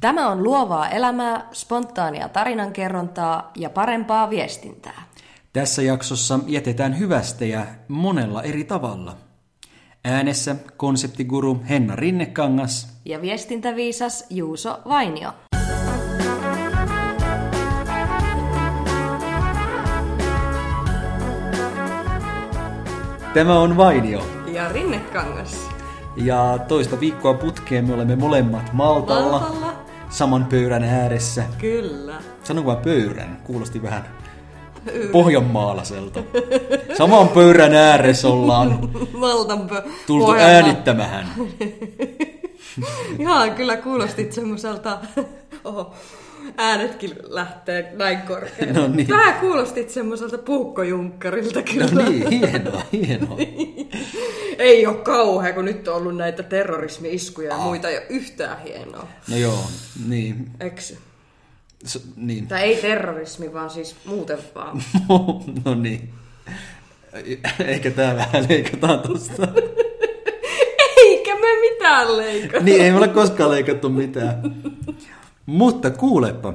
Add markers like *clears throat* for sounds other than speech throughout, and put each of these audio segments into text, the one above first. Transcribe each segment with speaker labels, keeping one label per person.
Speaker 1: Tämä on luovaa elämää, spontaania tarinankerrontaa ja parempaa viestintää.
Speaker 2: Tässä jaksossa jätetään hyvästejä monella eri tavalla. Äänessä konseptiguru Henna Rinnekangas
Speaker 1: Ja viestintäviisas Juuso Vainio.
Speaker 2: Tämä on Vainio.
Speaker 1: Ja Rinnekangas.
Speaker 2: Ja toista viikkoa putkeen me olemme molemmat Maltalla,
Speaker 1: Maltalla.
Speaker 2: Saman pöydän ääressä.
Speaker 1: Kyllä.
Speaker 2: Sanonko mä pöydän? Kuulosti vähän pohjanmaalaiselta. Saman pöydän ääressä ollaan *laughs*
Speaker 1: Maltan pö-
Speaker 2: tultu
Speaker 1: Pohjanmaa.
Speaker 2: äänittämähän. *laughs*
Speaker 1: Ihan kyllä kuulostit semmoiselta... *laughs* Oho, äänetkin lähtee näin korkealle.
Speaker 2: No niin.
Speaker 1: Vähän kuulostit semmoiselta puukkojunkkarilta kyllä.
Speaker 2: No niin, hienoa, hienoa. *laughs*
Speaker 1: Ei ole kauhea, kun nyt on ollut näitä terrorismi-iskuja ja muita, ei ole yhtään hienoa.
Speaker 2: No joo, niin.
Speaker 1: Eksy.
Speaker 2: S- niin.
Speaker 1: Tai ei terrorismi, vaan siis muuten vaan. *laughs*
Speaker 2: no niin. Ehkä tää vähän leikataan tosta. *laughs*
Speaker 1: Eikä me mitään leikata.
Speaker 2: niin, ei me ole koskaan leikattu mitään. Mutta kuulepa,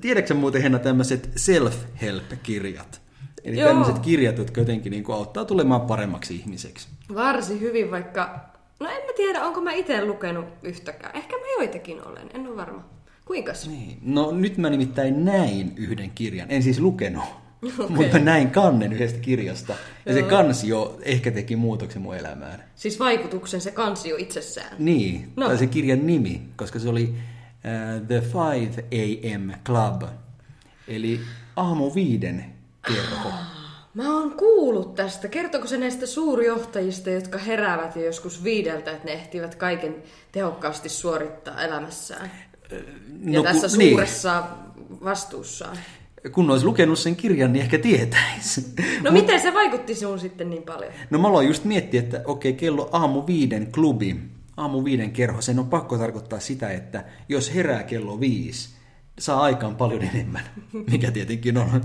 Speaker 2: tiedätkö muuten Henna tämmöiset self-help-kirjat? Eli
Speaker 1: Joo.
Speaker 2: tämmöiset kirjat, jotka jotenkin niin auttaa tulemaan paremmaksi ihmiseksi.
Speaker 1: Varsin hyvin, vaikka... No en mä tiedä, onko mä itse lukenut yhtäkään. Ehkä mä joitakin olen, en ole varma. Kuinkas?
Speaker 2: Niin. No nyt mä nimittäin näin yhden kirjan. En siis lukenut, *laughs* okay. mutta näin kannen yhdestä kirjasta. Ja se kansi jo ehkä teki muutoksen mun elämään.
Speaker 1: Siis vaikutuksen se kansio itsessään.
Speaker 2: Niin,
Speaker 1: No.
Speaker 2: tai se kirjan nimi, koska se oli The 5 AM Club, eli aamu viiden kerho.
Speaker 1: Mä oon kuullut tästä. Kertoko se näistä suurjohtajista, jotka heräävät jo joskus viideltä, että ne ehtivät kaiken tehokkaasti suorittaa elämässään? Ja
Speaker 2: No,
Speaker 1: tässä
Speaker 2: kun- niin.
Speaker 1: suuressa vastuussaan.
Speaker 2: Kun olisi lukenut sen kirjan, niin ehkä tietäisi.
Speaker 1: No miten se vaikutti sinun sitten niin paljon?
Speaker 2: No mä aloin just miettiä, että okei, kello aamu viiden klubi, aamu viiden kerho, sen on pakko tarkoittaa sitä, että jos herää kello viisi, saa aikaan paljon enemmän, mikä tietenkin on,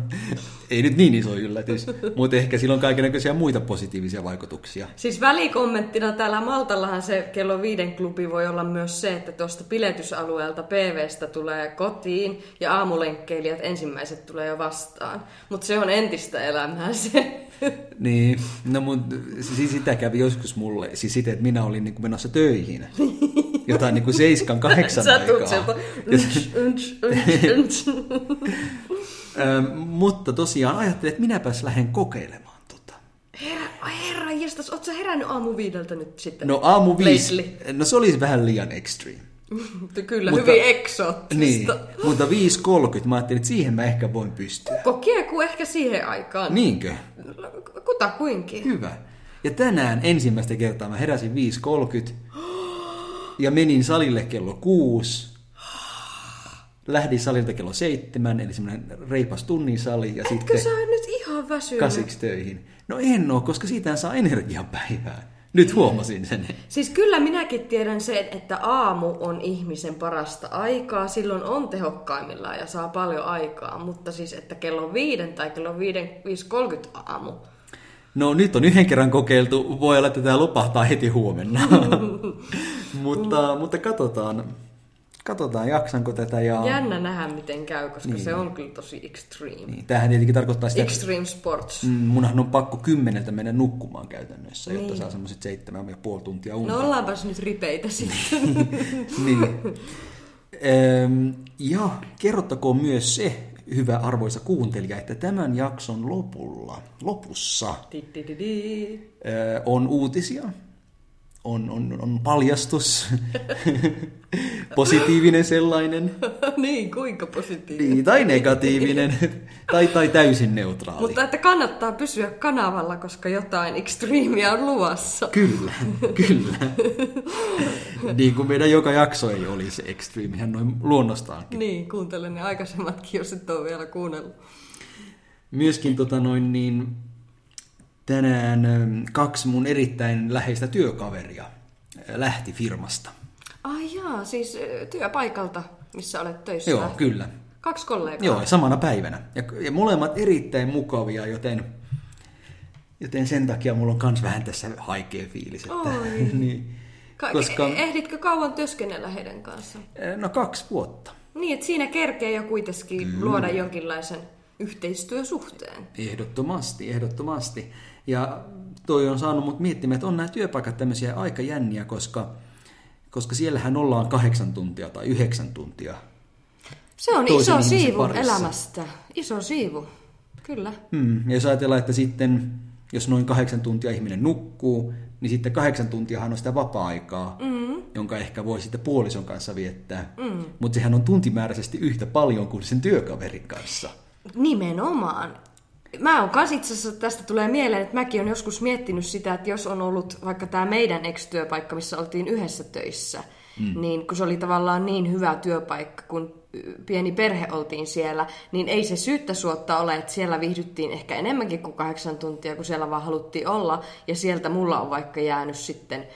Speaker 2: ei nyt niin iso yllätys, mutta ehkä sillä on kaikenlaisia muita positiivisia vaikutuksia.
Speaker 1: Siis välikommenttina täällä Maltallahan se kello viiden klubi voi olla myös se, että tuosta piletysalueelta PVstä tulee kotiin ja aamulenkkeilijät ensimmäiset tulee jo vastaan. Mutta se on entistä elämää se.
Speaker 2: Niin, no mun, siis sitä kävi joskus mulle, siis sitä, että minä olin niin menossa töihin. *laughs* Jotain niin kuin seiskan kahdeksan aikaa.
Speaker 1: sieltä. *laughs*
Speaker 2: Mutta tosiaan ajattelin, että minäpäs lähden kokeilemaan tota.
Speaker 1: Herra, herra, jestas, oot sä herännyt aamu viideltä nyt sitten?
Speaker 2: No aamu viisi,
Speaker 1: Lately.
Speaker 2: no se olisi vähän liian extreme.
Speaker 1: Kyllä,
Speaker 2: Mutta-
Speaker 1: hyvin eksoottista.
Speaker 2: Niin, mutta 5.30 mä ajattelin, että siihen mä ehkä voin pystyä.
Speaker 1: Kukko kiekuu ehkä siihen aikaan.
Speaker 2: Niinkö?
Speaker 1: Kuta kuinkin.
Speaker 2: Hyvä. Ja tänään ensimmäistä kertaa mä heräsin 5.30 ja menin salille kello 6. Lähdin salilta kello 7, eli semmoinen reipas tunnin sali ja
Speaker 1: Etkö
Speaker 2: sitten
Speaker 1: sä nyt ihan väsynyt?
Speaker 2: kasiksi töihin. No en oo, koska siitä saa energian päivään. Nyt huomasin sen.
Speaker 1: Siis kyllä minäkin tiedän sen, että aamu on ihmisen parasta aikaa. Silloin on tehokkaimmillaan ja saa paljon aikaa. Mutta siis, että kello viiden tai kello viiden, 5.30 aamu.
Speaker 2: No nyt on yhden kerran kokeiltu, voi olla, että tämä lopahtaa heti huomenna. *laughs* mutta, mutta katsotaan, katsotaan, jaksanko tätä. Ja...
Speaker 1: Jännä nähdä, miten käy, koska niin. se on kyllä tosi extreme.
Speaker 2: Niin, tämähän tietenkin tarkoittaa sitä,
Speaker 1: Extreme sports.
Speaker 2: mm, munhan on pakko kymmeneltä mennä nukkumaan käytännössä, jotta
Speaker 1: Niin.
Speaker 2: saa semmoiset seitsemän ja puoli tuntia unta.
Speaker 1: No ollaanpas nyt ripeitä *laughs* sitten.
Speaker 2: niin. Ja kerrottakoon myös se, hyvä arvoisa kuuntelija, että tämän jakson lopulla, lopussa on uutisia, on, on, on paljastus, *laughs* positiivinen sellainen, *laughs*
Speaker 1: niin, kuinka positiivinen.
Speaker 2: niin, tai negatiivinen, *laughs* tai, tai täysin neutraali.
Speaker 1: Mutta että kannattaa pysyä kanavalla, koska jotain extreemia on luvassa.
Speaker 2: Kyllä, kyllä. niin kuin meidän joka jakso ei olisi extreme, ihan noin luonnostaankin.
Speaker 1: Niin, kuuntelen ne aikaisemmatkin, jos et ole vielä kuunnellut.
Speaker 2: Myöskin tota noin niin, tänään ähm, kaksi mun erittäin läheistä työkaveria äh, lähti firmasta.
Speaker 1: Ai jaa, siis ö, työpaikalta, missä olet töissä.
Speaker 2: Joo, kyllä.
Speaker 1: Kaksi kollegaa.
Speaker 2: Joo, samana päivänä. Ja, ja molemmat erittäin mukavia, joten, joten sen takia mulla on kans vähän tässä haikea fiilis. Että,
Speaker 1: Oi. *laughs*
Speaker 2: niin,
Speaker 1: Ka- koska... Ehditkö kauan työskennellä heidän kanssaan?
Speaker 2: No kaksi vuotta.
Speaker 1: Niin, että siinä kerkee jo kuitenkin mm. luoda jonkinlaisen yhteistyösuhteen.
Speaker 2: Ehdottomasti, ehdottomasti. Ja toi on saanut mut miettimään, että on nämä työpaikat tämmöisiä aika jänniä, koska, koska siellähän ollaan kahdeksan tuntia tai yhdeksän tuntia.
Speaker 1: Se on iso siivu parissa. elämästä. Iso siivu, kyllä.
Speaker 2: Hmm. Ja jos ajatellaan, että sitten jos noin kahdeksan tuntia ihminen nukkuu, niin sitten kahdeksan tuntiahan on sitä vapaa-aikaa, mm. jonka ehkä voi sitten puolison kanssa viettää. Mm. Mutta sehän on tuntimääräisesti yhtä paljon kuin sen työkaverin kanssa.
Speaker 1: Nimenomaan. Mä oon kans itse asiassa, tästä tulee mieleen, että mäkin on joskus miettinyt sitä, että jos on ollut vaikka tämä meidän ex-työpaikka, missä oltiin yhdessä töissä, mm. niin kun se oli tavallaan niin hyvä työpaikka, kun pieni perhe oltiin siellä, niin ei se syyttä suotta ole, että siellä viihdyttiin ehkä enemmänkin kuin kahdeksan tuntia, kun siellä vaan haluttiin olla. Ja sieltä mulla on vaikka jäänyt sitten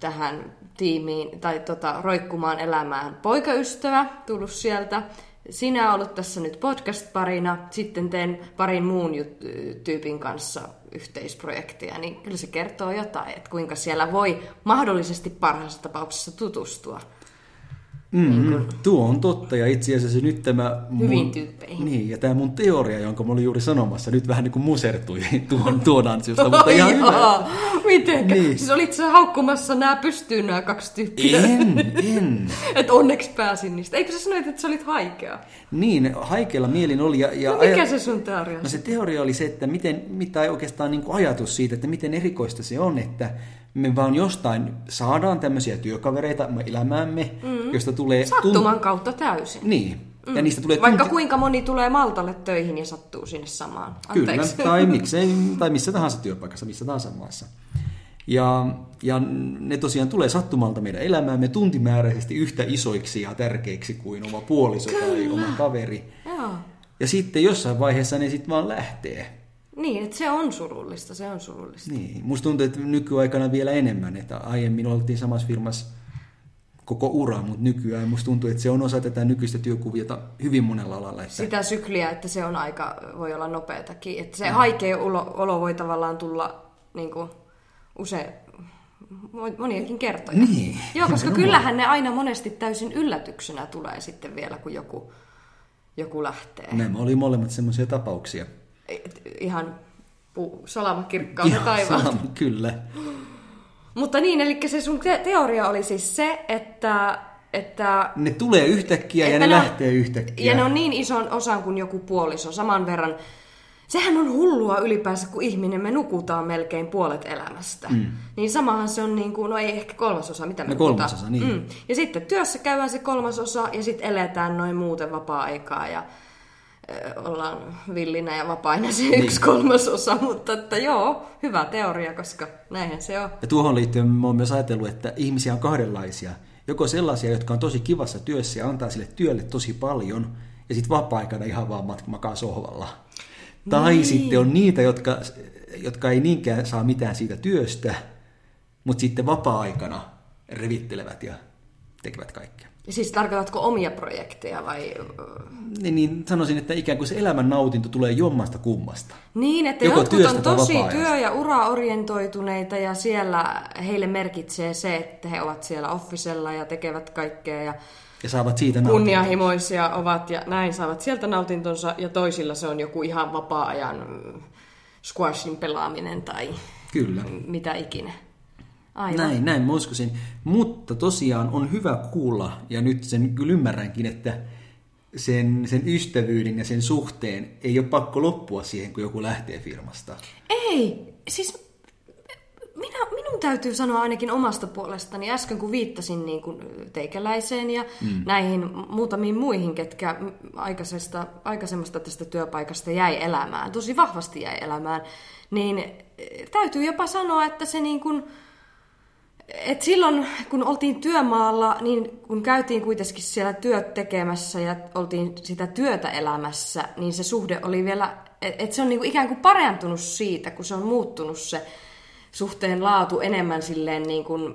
Speaker 1: tähän tiimiin tai tota, roikkumaan elämään poikaystävä tullut sieltä. Sinä ollut tässä nyt podcast-parina, sitten teen parin muun tyypin kanssa yhteisprojekteja, niin kyllä se kertoo jotain, että kuinka siellä voi mahdollisesti parhaassa tapauksessa tutustua.
Speaker 2: Mm, niin kun... Tuo on totta, ja itse asiassa nyt tämä...
Speaker 1: Mun, Hyvin tyyppeihin.
Speaker 2: Niin, ja tämä mun teoria, jonka mä olin juuri sanomassa, nyt vähän niin kuin musertui *laughs* tuon, tuon ansiosta, *laughs* mutta ihan hyvä.
Speaker 1: Mitenkä? Niin. Siis olit sä haukkumassa nämä pystyyn nämä kaksi tyyppiä?
Speaker 2: En, en. *laughs*
Speaker 1: että onneksi pääsin niistä. Eikö sä sanoit, että sä olit haikea?
Speaker 2: Niin, haikealla mielin oli. Ja, ja
Speaker 1: no mikä se sun teoria
Speaker 2: No se teoria oli se, että miten, mitä oikeastaan niin kuin ajatus siitä, että miten erikoista se on, että me vaan jostain saadaan tämmöisiä työkavereita elämäämme, mm. josta tulee...
Speaker 1: Sattuman tunti... kautta täysin.
Speaker 2: Niin. Mm. Ja niistä tulee
Speaker 1: Vaikka tunti... kuinka moni tulee Maltalle töihin ja sattuu sinne samaan.
Speaker 2: Anteeksi. Kyllä, tai, *laughs* miksei, tai missä tahansa työpaikassa, missä tahansa maassa. Ja, ja ne tosiaan tulee sattumalta meidän elämäämme tuntimääräisesti yhtä isoiksi ja tärkeiksi kuin oma puoliso Kyllä. tai oma kaveri.
Speaker 1: Joo.
Speaker 2: Ja sitten jossain vaiheessa ne sitten vaan lähtee.
Speaker 1: Niin, että se on surullista, se on surullista.
Speaker 2: Niin, musta tuntuu, että nykyaikana vielä enemmän, että aiemmin oltiin samassa firmassa koko ura, mutta nykyään musta tuntuu, että se on osa tätä nykyistä työkuviota hyvin monella alalla. Että...
Speaker 1: Sitä sykliä, että se on aika, voi olla nopeatakin. Että se no. haikea olo, olo voi tavallaan tulla niin kuin, usein, moniakin kertoja.
Speaker 2: Niin.
Speaker 1: Joo, koska kyllähän ne aina monesti täysin yllätyksenä tulee sitten vielä, kun joku, joku lähtee.
Speaker 2: Nämä oli molemmat semmoisia tapauksia
Speaker 1: ihan pu- salamakirkkautta taivaalta. Salama,
Speaker 2: kyllä.
Speaker 1: Mutta niin, eli se sun te- teoria oli siis se, että... että
Speaker 2: ne tulee yhtäkkiä ja ne, ne lähtee on, yhtäkkiä.
Speaker 1: Ja ne on niin ison osan kuin joku puoliso, saman verran. Sehän on hullua ylipäänsä, kun ihminen, me nukutaan melkein puolet elämästä. Mm. Niin samahan se on niin kuin, no ei ehkä kolmasosa, mitä me no,
Speaker 2: nukutaan. kolmasosa, niin. Mm.
Speaker 1: Ja sitten työssä käydään se kolmasosa ja sitten eletään noin muuten vapaa-aikaa ja ollaan villinä ja vapaina se niin. yksi kolmasosa, mutta että joo, hyvä teoria, koska näinhän se on.
Speaker 2: Ja tuohon liittyen mä oon myös ajatellut, että ihmisiä on kahdenlaisia. Joko sellaisia, jotka on tosi kivassa työssä ja antaa sille työlle tosi paljon, ja sitten vapaa-aikana ihan vaan makaa sohvalla. Niin. Tai sitten on niitä, jotka, jotka ei niinkään saa mitään siitä työstä, mutta sitten vapaa-aikana revittelevät ja tekevät kaikkea.
Speaker 1: Siis tarkoitatko omia projekteja vai?
Speaker 2: Niin, niin sanoisin, että ikään kuin se elämän nautinto tulee jommasta kummasta.
Speaker 1: Niin, että Joko jotkut on tosi työ- ja ura-orientoituneita ja siellä heille merkitsee se, että he ovat siellä offisella ja tekevät kaikkea ja
Speaker 2: ja saavat siitä
Speaker 1: kunnianhimoisia ovat ja näin saavat sieltä nautintonsa ja toisilla se on joku ihan vapaa-ajan squashin pelaaminen tai
Speaker 2: Kyllä.
Speaker 1: mitä ikinä. Aivan.
Speaker 2: Näin, näin mä uskoisin. Mutta tosiaan on hyvä kuulla, ja nyt sen kyllä ymmärränkin, että sen, sen ystävyyden ja sen suhteen ei ole pakko loppua siihen, kun joku lähtee firmasta.
Speaker 1: Ei, siis minä, minun täytyy sanoa ainakin omasta puolestani, äsken kun viittasin niin kuin teikäläiseen ja mm. näihin muutamiin muihin, ketkä aikaisesta, aikaisemmasta tästä työpaikasta jäi elämään, tosi vahvasti jäi elämään, niin täytyy jopa sanoa, että se niin kuin, et silloin, kun oltiin työmaalla, niin kun käytiin kuitenkin siellä työt tekemässä ja oltiin sitä työtä elämässä, niin se suhde oli vielä, että se on niinku ikään kuin parantunut siitä, kun se on muuttunut se suhteen laatu enemmän silleen niin kuin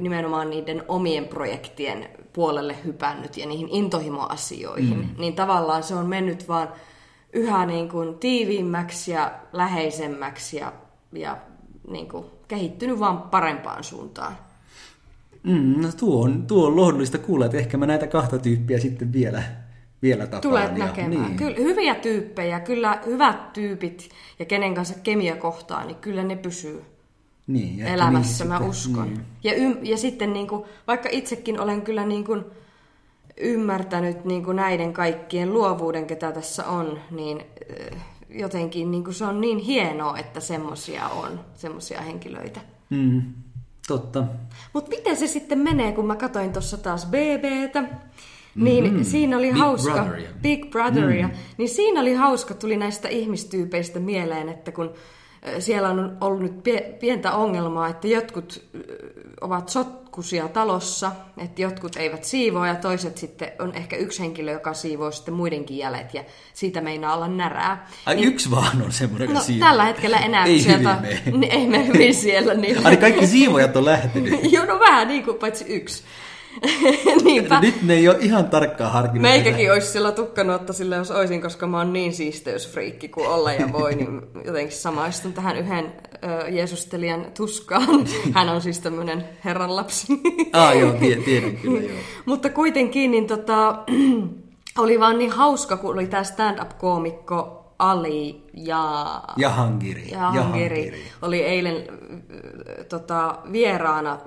Speaker 1: nimenomaan niiden omien projektien puolelle hypännyt ja niihin intohimoasioihin, mm. niin tavallaan se on mennyt vaan yhä niin kuin tiiviimmäksi ja läheisemmäksi ja, ja niin kuin kehittynyt vaan parempaan suuntaan.
Speaker 2: Mm, no tuo on, tuo on lohdullista kuulla, että ehkä mä näitä kahta tyyppiä sitten vielä, vielä tapaan.
Speaker 1: Tulet
Speaker 2: ja,
Speaker 1: näkemään.
Speaker 2: Niin.
Speaker 1: Kyllä, hyviä tyyppejä, kyllä hyvät tyypit ja kenen kanssa kemia kohtaa, niin kyllä ne pysyy
Speaker 2: Niin, ja
Speaker 1: elämässä,
Speaker 2: niihin
Speaker 1: mä
Speaker 2: sitten-
Speaker 1: uskon.
Speaker 2: Niin.
Speaker 1: Ja, ym, ja sitten niin kuin, vaikka itsekin olen kyllä niin kuin ymmärtänyt niin kuin näiden kaikkien luovuuden, ketä tässä on, niin eh, jotenkin niin kuin se on niin hienoa, että semmosia on, semmosia henkilöitä.
Speaker 2: Mm, totta.
Speaker 1: Mutta miten se sitten menee, kun mä katsoin tuossa taas BBtä, niin mm-hmm. siinä oli
Speaker 2: Big
Speaker 1: hauska,
Speaker 2: Brotheria.
Speaker 1: Big Brotheria, mm. niin siinä oli hauska, tuli näistä ihmistyypeistä mieleen, että kun siellä on ollut nyt pie- pientä ongelmaa, että jotkut ovat sotkusia talossa, että jotkut eivät siivoa ja toiset sitten on ehkä yksi henkilö, joka siivoo sitten muidenkin jäljet ja siitä meinaa olla närää.
Speaker 2: Ai yksi vaan on semmoinen, joka
Speaker 1: Niin. No,
Speaker 2: siivoo.
Speaker 1: tällä hetkellä enää,
Speaker 2: Ei
Speaker 1: sieltä,
Speaker 2: hyvin mene.
Speaker 1: niin, *laughs* ei mene hyvin siellä. Niin...
Speaker 2: Ai kaikki siivojat on lähtenyt. *laughs*
Speaker 1: Joo, no vähän niin kuin paitsi yksi. *laughs* Niinpä.
Speaker 2: Nyt ne ei ole ihan tarkkaan harkinnut.
Speaker 1: Meikäkin olisi siellä tukkanuotta sillä, jos olisin, koska mä oon niin siisteysfriikki kuin olla ja voi, niin jotenkin samaistun tähän yhden ö, Jeesustelijan tuskaan. *laughs* Hän on siis tämmöinen herran lapsi.
Speaker 2: Ah joo, tie, tiedän kyllä *laughs* joo.
Speaker 1: Mutta kuitenkin niin tota, *clears throat* oli vaan niin hauska, kun oli tämä stand-up-koomikko Ali ja...
Speaker 2: Jahangiri.
Speaker 1: Jahangiri oli eilen tota, vieraana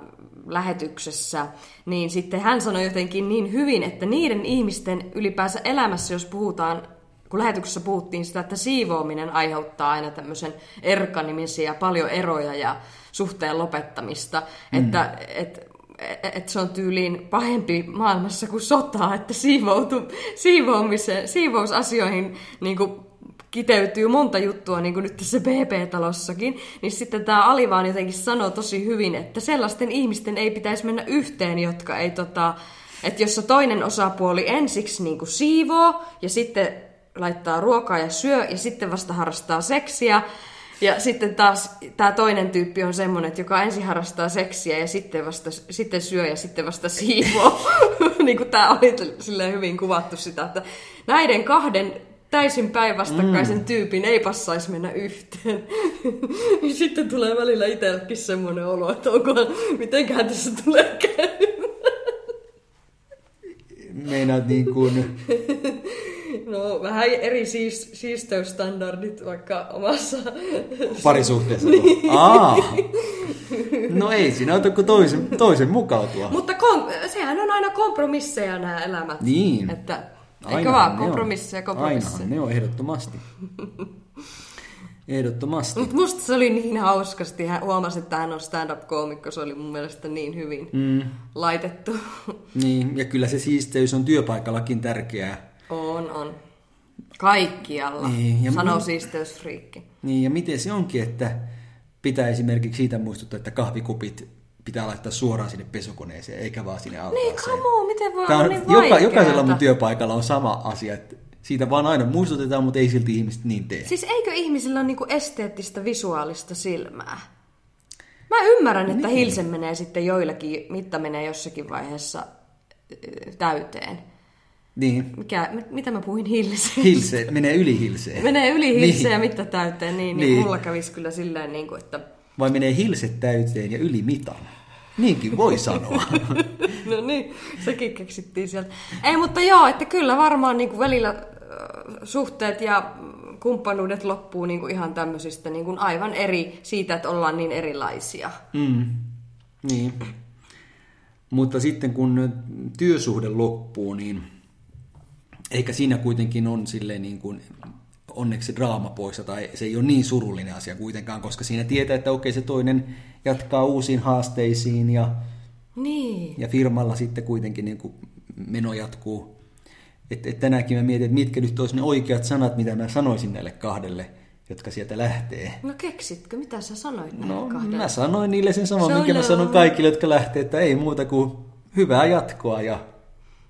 Speaker 1: lähetyksessä, niin sitten hän sanoi jotenkin niin hyvin, että niiden ihmisten ylipäänsä elämässä, jos puhutaan, kun lähetyksessä puhuttiin sitä, että siivoaminen aiheuttaa aina tämmöisen erkanimisiä, paljon eroja ja suhteen lopettamista, mm. että et, että se on tyyliin pahempi maailmassa kuin sota, että siivoutu, siivoamiseen, siivousasioihin niin kuin kiteytyy monta juttua, niin kuin nyt tässä BP-talossakin, niin sitten tämä Ali vaan jotenkin sanoo tosi hyvin, että sellaisten ihmisten ei pitäisi mennä yhteen, jotka ei tota, että jos toinen osapuoli ensiksi niin kuin siivoo ja sitten laittaa ruokaa ja syö ja sitten vasta harrastaa seksiä, ja sitten taas tämä toinen tyyppi on semmoinen, että joka ensin harrastaa seksiä ja sitten, vasta, sitten syö ja sitten vasta siivoo. *laughs* niin kuin tämä oli hyvin kuvattu sitä, että näiden kahden täysin päinvastakkaisen mm. tyypin ei passaisi mennä yhteen. *laughs* sitten tulee välillä itsellekin semmoinen olo, että onkohan, mitenköhän tässä tulee käymään.
Speaker 2: Meinaat niin kuin...
Speaker 1: No vähän eri siis, siisteysstandardit vaikka omassa...
Speaker 2: Parisuhteessa. Niin. *laughs* Aa. No ei siinä auta kuin toisen, toisen mukautua.
Speaker 1: Mutta kom- sehän on aina kompromisseja nämä elämät.
Speaker 2: Niin.
Speaker 1: Että,
Speaker 2: Ainahan
Speaker 1: eikö vaan kompromisseja, kompromisseja.
Speaker 2: Ainahan ne on ehdottomasti. *laughs* Ehdottomasti.
Speaker 1: Mutta musta se oli niin hauskasti. Hän huomasi, että hän on stand-up-koomikko. Se oli mun mielestä niin hyvin mm. laitettu.
Speaker 2: Niin, ja kyllä se siisteys on työpaikallakin tärkeää.
Speaker 1: on, on. Kaikkialla,
Speaker 2: Niin, ja
Speaker 1: sanoo
Speaker 2: mun-
Speaker 1: siisteysfriikki.
Speaker 2: Niin, ja miten se onkin, että pitää esimerkiksi siitä muistuttaa, että kahvikupit pitää laittaa suoraan sinne pesukoneeseen, eikä vaan sinne
Speaker 1: Niin,
Speaker 2: altaaseen.
Speaker 1: come on, miten voi olla
Speaker 2: on,
Speaker 1: niin
Speaker 2: joka, jokaisella mun työpaikalla on sama asia, että siitä vaan aina muistutetaan, mutta ei silti ihmiset niin tee.
Speaker 1: Siis eikö ihmisillä ole niinku esteettistä visuaalista silmää? Mä ymmärrän, että niin. hilse menee sitten joillakin, mitta menee jossakin vaiheessa ö, täyteen.
Speaker 2: Niin,
Speaker 1: Mikä, mit- mitä mä puhuin hilse?
Speaker 2: hilse, menee yli hilseen.
Speaker 1: Menee yli hilse
Speaker 2: Niin.
Speaker 1: ja mitta täyteen, niin, niin,
Speaker 2: Niin.
Speaker 1: mulla kävisi kyllä silleen, niin kuin, että
Speaker 2: Vai menee hilset täyteen ja yli mitan. Niinkin voi sanoa. *laughs*
Speaker 1: no niin, sekin keksittiin sieltä. Ei, mutta joo, että kyllä varmaan niin kuin välillä suhteet ja kumppanuudet loppuu niin kuin ihan tämmöisistä niin kuin aivan eri siitä, että ollaan niin erilaisia.
Speaker 2: Mm. Niin. Mutta sitten kun työsuhde loppuu, niin eikä siinä kuitenkin on silleen niin kuin onneksi draama poissa tai se ei ole niin surullinen asia kuitenkaan, koska siinä tietää, että okei se toinen jatkaa uusiin haasteisiin ja,
Speaker 1: Niin.
Speaker 2: ja firmalla sitten kuitenkin niin kuin meno jatkuu. Et, et tänäänkin mä mietin, että mitkä nyt olisi ne oikeat sanat, mitä mä sanoisin näille kahdelle, jotka sieltä lähtee.
Speaker 1: No keksitkö, mitä sä sanoit näille
Speaker 2: No,
Speaker 1: kahdelle?
Speaker 2: mä sanoin niille sen saman,
Speaker 1: Se
Speaker 2: minkä mä
Speaker 1: on-
Speaker 2: sanon kaikille, jotka lähtee, että ei muuta kuin hyvää jatkoa ja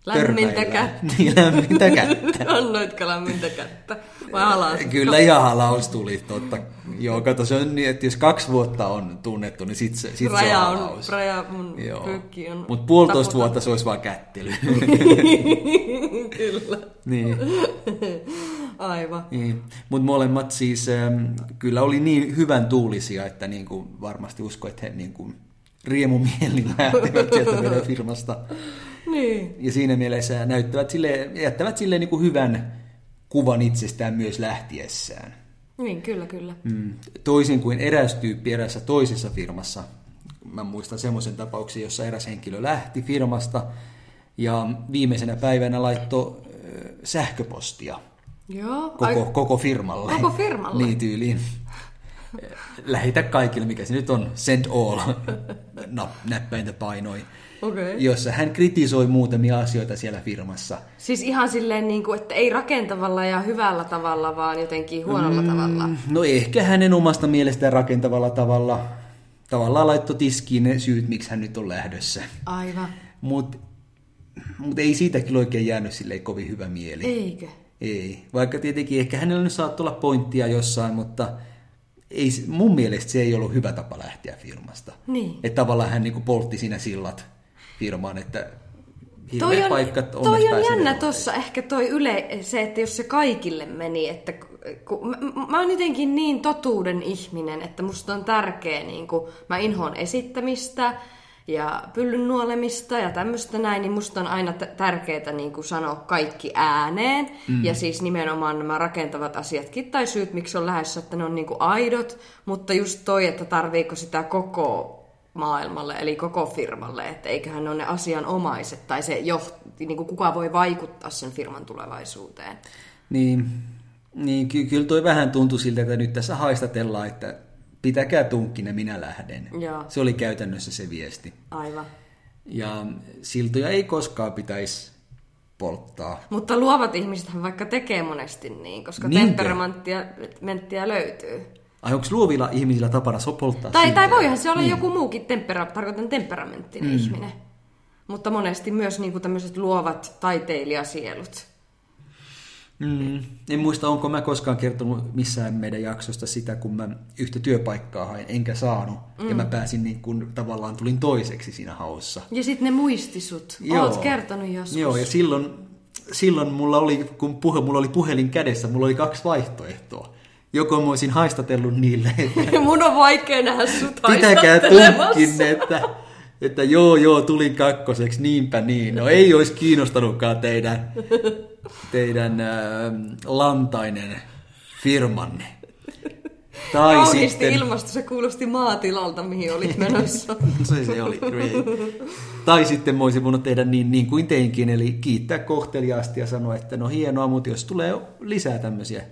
Speaker 1: Lämmintä kättä.
Speaker 2: Niin, lämmintä kättä. *laughs*
Speaker 1: Annoitko lämmintä kättä? Vai alas?
Speaker 2: Kyllä ihan halaus tuli, totta. Joo, kato, se on niin, että jos kaksi vuotta on tunnettu, niin sit se, sit se
Speaker 1: Raja
Speaker 2: on
Speaker 1: on,
Speaker 2: halaus.
Speaker 1: raja mun pyykki on...
Speaker 2: Mutta puolitoista
Speaker 1: taputa.
Speaker 2: vuotta se olisi vaan kättely. *laughs*
Speaker 1: Kyllä.
Speaker 2: niin. *laughs*
Speaker 1: Aivan.
Speaker 2: Niin. Mutta molemmat siis ähm, kyllä oli niin hyvän tuulisia, että niin kuin varmasti usko, että he niin kuin riemumielin lähtevät sieltä meidän firmasta.
Speaker 1: Niin.
Speaker 2: Ja siinä mielessä näyttävät sille, jättävät sille niin kuin hyvän kuvan itsestään myös lähtiessään.
Speaker 1: Niin, kyllä, kyllä.
Speaker 2: Mm. Toisin kuin eräs tyyppi erässä toisessa firmassa. Mä muistan semmoisen tapauksen, jossa eräs henkilö lähti firmasta ja viimeisenä päivänä laittoi sähköpostia
Speaker 1: Joo.
Speaker 2: koko,
Speaker 1: ai-
Speaker 2: koko firmalle.
Speaker 1: Koko firmalle?
Speaker 2: Niin tyyliin. Lähetä kaikille, mikä se nyt on, send all, no, näppäintä painoi,
Speaker 1: Okei.
Speaker 2: jossa hän kritisoi muutamia asioita siellä firmassa.
Speaker 1: Siis ihan silleen, niin kuin, että ei rakentavalla ja hyvällä tavalla, vaan jotenkin huonolla mm. tavalla.
Speaker 2: No ehkä hänen omasta mielestään rakentavalla tavalla. Tavallaan laittoi tiskiin ne syyt, miksi hän nyt on lähdössä.
Speaker 1: Aivan.
Speaker 2: Mutta mut ei siitä kyllä oikein jäänyt silleen kovin hyvä mieli.
Speaker 1: Eikö?
Speaker 2: Ei. Vaikka tietenkin ehkä hänellä nyt saattoi olla pointtia jossain, mutta ei, mun mielestä se ei ollut hyvä tapa lähteä firmasta.
Speaker 1: Niin.
Speaker 2: Että tavallaan hän niinku poltti siinä sillat firmaan, että
Speaker 1: Toi on,
Speaker 2: paikat
Speaker 1: toi on jännä tuossa ehkä toi yle, se, että jos se kaikille meni, että kun, mä, mä oon jotenkin niin totuuden ihminen, että musta on tärkeä, niin kun, mä inhoon esittämistä ja pyllyn nuolemista ja tämmöistä näin, niin musta on aina t- tärkeää niin kuin sanoa kaikki ääneen. Mm. Ja siis nimenomaan nämä rakentavat asiatkin tai syyt, miksi on lähdössä, että ne on niin kuin aidot. Mutta just toi, että tarviiko sitä koko maailmalle, eli koko firmalle, että eiköhän ne ole ne asianomaiset tai se joht, niin kuin kuka voi vaikuttaa sen firman tulevaisuuteen.
Speaker 2: Niin, niin ky- kyllä toi vähän tuntui siltä, että nyt tässä haistatellaan, että pitäkää tunkkinen, minä lähden.
Speaker 1: Joo.
Speaker 2: Se oli käytännössä se viesti.
Speaker 1: Aivan.
Speaker 2: Ja siltoja ei koskaan pitäisi polttaa.
Speaker 1: Mutta luovat ihmisethän vaikka tekee monesti niin, koska
Speaker 2: Niinkö?
Speaker 1: temperamenttia löytyy.
Speaker 2: Ai onko luovilla ihmisillä tapana so- polttaa
Speaker 1: Tai, tai voihan se olla niin. joku muukin tempera, tarkoitan temperamenttinen mm. ihminen. Mutta monesti myös niin tämmöiset luovat taiteilijasielut.
Speaker 2: Mm. En muista, onko mä koskaan kertonut missään meidän jaksosta sitä, kun mä yhtä työpaikkaa hain, enkä saanut. Mm. Ja mä pääsin niin kuin, tavallaan tulin toiseksi siinä haussa.
Speaker 1: Ja sitten ne muistisut. Oot kertonut joskus.
Speaker 2: Joo, ja silloin, silloin mulla oli, kun puhe, mulla oli puhelin kädessä, mulla oli kaksi vaihtoehtoa. Joko mä olisin haistatellut niille, *laughs* että
Speaker 1: Mun on vaikea nähdä sut
Speaker 2: pitäkää tunkin, että, että joo, joo, tulin kakkoseksi, niinpä niin. No ei olisi kiinnostanutkaan teidän, teidän äh, lantainen firmanne. Tai
Speaker 1: Kauniisti
Speaker 2: sitten...
Speaker 1: ilmasto, se kuulosti maatilalta, mihin olit *laughs* menossa.
Speaker 2: se, se oli great. Tai sitten mä olisin voinut tehdä niin, niin kuin teinkin, eli kiittää kohteliaasti ja sanoa, että no hienoa, mutta jos tulee lisää tämmöisiä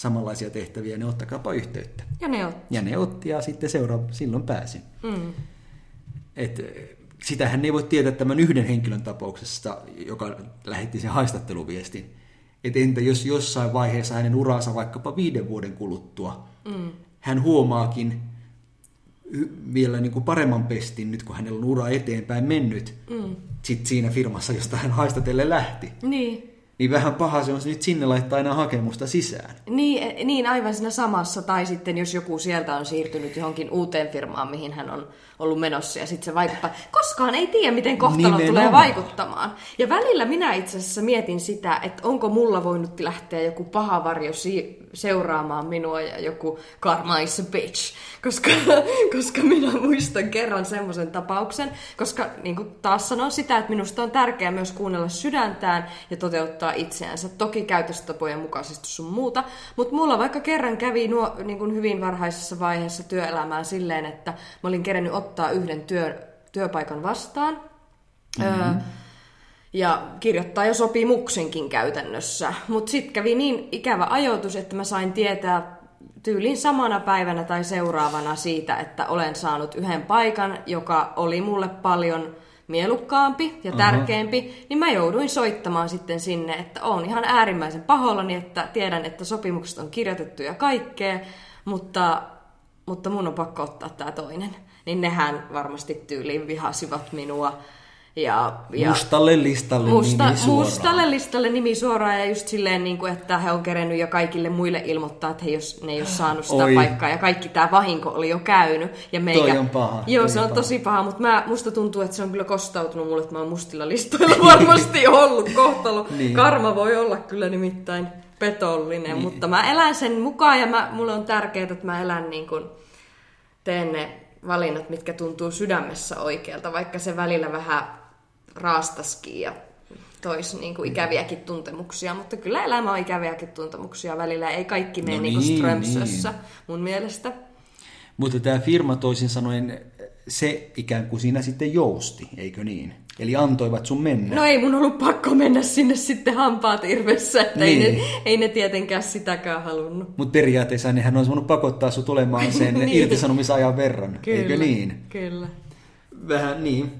Speaker 2: samanlaisia tehtäviä, niin ottakaapa yhteyttä.
Speaker 1: Ja ne on.
Speaker 2: Ja ne otti ja sitten seuraava, silloin pääsin.
Speaker 1: Mm.
Speaker 2: Et, eh, sitähän ei voi tietää tämän yhden henkilön tapauksessa, joka lähetti sen haistatteluviestin. Et entä jos jossain vaiheessa hänen uransa vaikkapa viiden vuoden kuluttua, mm. hän huomaakin vielä niin kuin paremman pestin nyt, kun hänellä on ura eteenpäin mennyt, mm. sit siinä firmassa, josta hän haistatelle lähti.
Speaker 1: Niin.
Speaker 2: Niin vähän paha se on nyt sinne laittaa aina hakemusta sisään.
Speaker 1: Niin, niin, aivan siinä samassa. Tai sitten jos joku sieltä on siirtynyt johonkin uuteen firmaan, mihin hän on ollut menossa, ja sitten se vaikuttaa. Koskaan ei tiedä, miten kohtalo
Speaker 2: Nimenomaan.
Speaker 1: tulee vaikuttamaan. Ja välillä minä itse asiassa mietin sitä, että onko mulla voinut lähteä joku paha varjo si- seuraamaan minua ja joku karma is a bitch. Koska, *laughs* koska minä muistan kerran semmoisen tapauksen, koska niin taas sanon sitä, että minusta on tärkeää myös kuunnella sydäntään ja toteuttaa itseänsä. Toki käytöstapojen mukaisesti sun muuta, mutta mulla vaikka kerran kävi nuo, niin kuin hyvin varhaisessa vaiheessa työelämää silleen, että mä olin kerennyt ottaa yhden työ, työpaikan vastaan. Mm-hmm. Öö, ja kirjoittaa jo sopimuksenkin käytännössä. Mutta sitten kävi niin ikävä ajoitus, että mä sain tietää tyylin samana päivänä tai seuraavana siitä, että olen saanut yhden paikan, joka oli mulle paljon mielukkaampi ja tärkeämpi, niin mä jouduin soittamaan sitten sinne, että on ihan äärimmäisen pahoillani, että tiedän, että sopimukset on kirjoitettu ja kaikkea, mutta, mutta mun on pakko ottaa tämä toinen. Niin nehän varmasti tyyliin vihasivat minua. Ja, ja
Speaker 2: Mustalle listalle
Speaker 1: musta,
Speaker 2: nimi suoraan.
Speaker 1: mustalle listalle nimi suoraan ja just silleen, niin kuin, että he on kerennyt jo kaikille muille ilmoittaa, että he jos, ne ei ole saanut sitä
Speaker 2: Oi.
Speaker 1: paikkaa ja kaikki tämä vahinko oli jo käynyt. Ja meikä,
Speaker 2: Toi on paha,
Speaker 1: Joo,
Speaker 2: toi
Speaker 1: se
Speaker 2: on
Speaker 1: on
Speaker 2: paha.
Speaker 1: tosi paha, mutta mä, musta tuntuu, että se on kyllä kostautunut mulle, että mä oon mustilla listoilla *laughs* varmasti ollut kohtalo.
Speaker 2: Niin.
Speaker 1: Karma voi olla kyllä nimittäin petollinen, niin. mutta mä elän sen mukaan ja mä, mulle on tärkeää, että mä elän niin kuin, teen ne valinnat, mitkä tuntuu sydämessä oikealta, vaikka se välillä vähän raastaskin ja toisi niin kuin ikäviäkin tuntemuksia, mutta kyllä elämä on ikäviäkin tuntemuksia välillä. Ei kaikki mene
Speaker 2: No
Speaker 1: niin, niin
Speaker 2: niin,
Speaker 1: Strömsössä
Speaker 2: niin.
Speaker 1: mun mielestä.
Speaker 2: Mutta tämä firma toisin sanoen, se ikään kuin siinä sitten jousti, eikö niin? Eli antoivat sun mennä.
Speaker 1: No ei mun ollut pakko mennä sinne sitten hampaat irvessä, että niin. ei,
Speaker 2: Niin.
Speaker 1: ne, ei ne tietenkään sitäkään halunnut.
Speaker 2: Mutta periaatteessa nehän olisi voinut pakottaa sut olemaan sen *laughs*
Speaker 1: Niin.
Speaker 2: irtisanomisajan verran, eikö niin?
Speaker 1: Kyllä.
Speaker 2: Vähän niin.